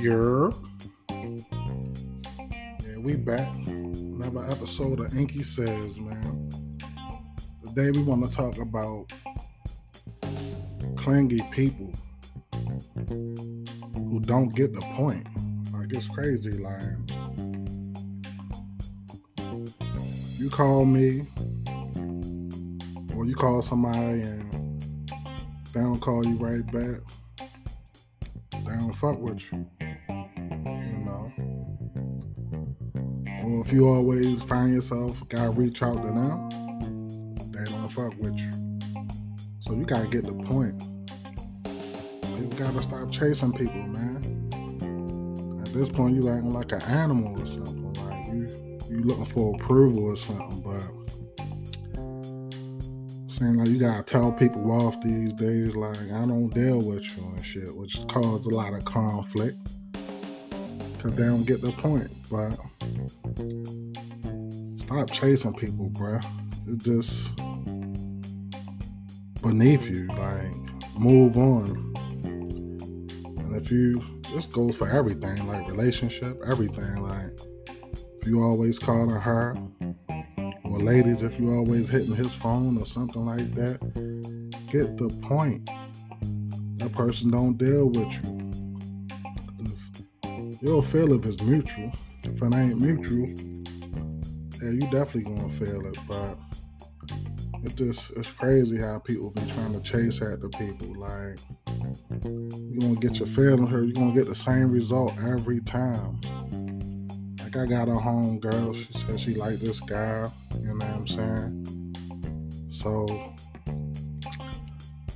You're yeah, we back. Another episode of Inky Says, man. Today we want to talk about clingy people who don't get the point. Like it's crazy, like you call me or you call somebody and they don't call you right back. They don't fuck with. You Or if you always find yourself gotta reach out to them, they don't fuck with you. So you gotta get the point. You gotta stop chasing people, man. At this point, you acting like an animal or something. Like you, you looking for approval or something. But saying like you gotta tell people off these days. Like I don't deal with you and shit, which caused a lot of conflict because they don't get the point. But stop chasing people, bruh. It's just beneath you. Like move on. And if you, this goes for everything, like relationship, everything. Like if you always calling her, or ladies, if you always hitting his phone or something like that, get the point. That person don't deal with you. You'll feel if it's mutual. If it ain't mutual, yeah, you definitely gonna fail it. But it just it's crazy how people be trying to chase after people. Like you gonna get your feelings hurt, you're gonna get the same result every time. Like I got a home girl, she said she liked this guy, you know what I'm saying? So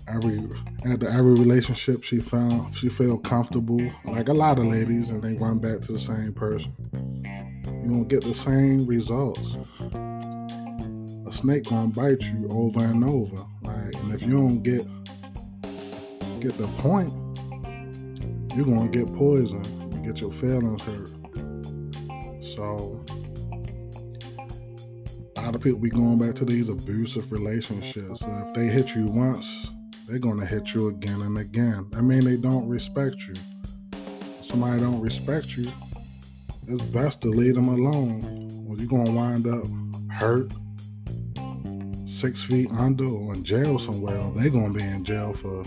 every after every relationship she found she felt comfortable. Like a lot of ladies and they run back to the same person. You don't get the same results a snake gonna bite you over and over. Like, and if you don't get get the point, you're gonna get poisoned. You get your feelings hurt. So a lot of people be going back to these abusive relationships. If they hit you once, they're gonna hit you again and again. I mean they don't respect you. Somebody don't respect you, it's best to leave them alone. Or you're gonna wind up hurt six feet under or in jail somewhere, they're gonna be in jail for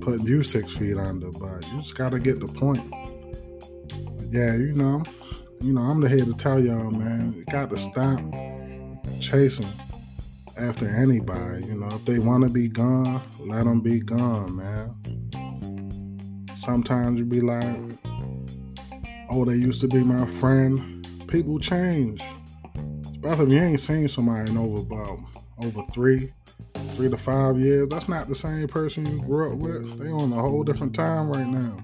putting you six feet under. But you just gotta get the point. Yeah, you know, you know, I'm the head to tell y'all, man, you got to stop chasing after anybody. You know, if they want to be gone, let them be gone, man. Sometimes you be like, oh, they used to be my friend. People change. Especially if you ain't seen somebody in over about over three, three to five years, that's not the same person you grew up with. They on a whole different time right now.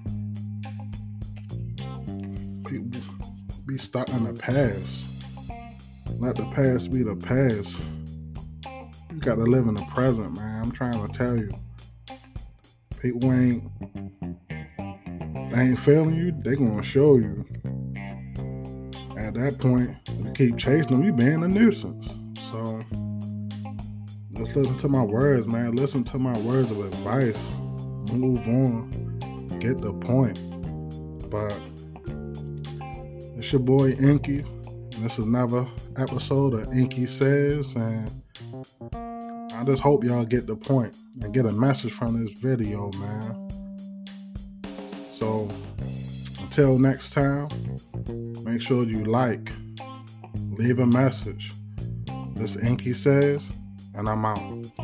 People be stuck in the past. Let the past be the past. You gotta live in the present, man. I'm trying to tell you. People ain't they ain't failing you, they gonna show you. At that point, you keep chasing them, you being a nuisance. So Let's listen to my words, man. Listen to my words of advice. Move on. Get the point. But it's your boy Inky. And this is another episode of Inky Says. And I just hope y'all get the point and get a message from this video, man. So until next time, make sure you like, leave a message. This Inky Says and I'm out.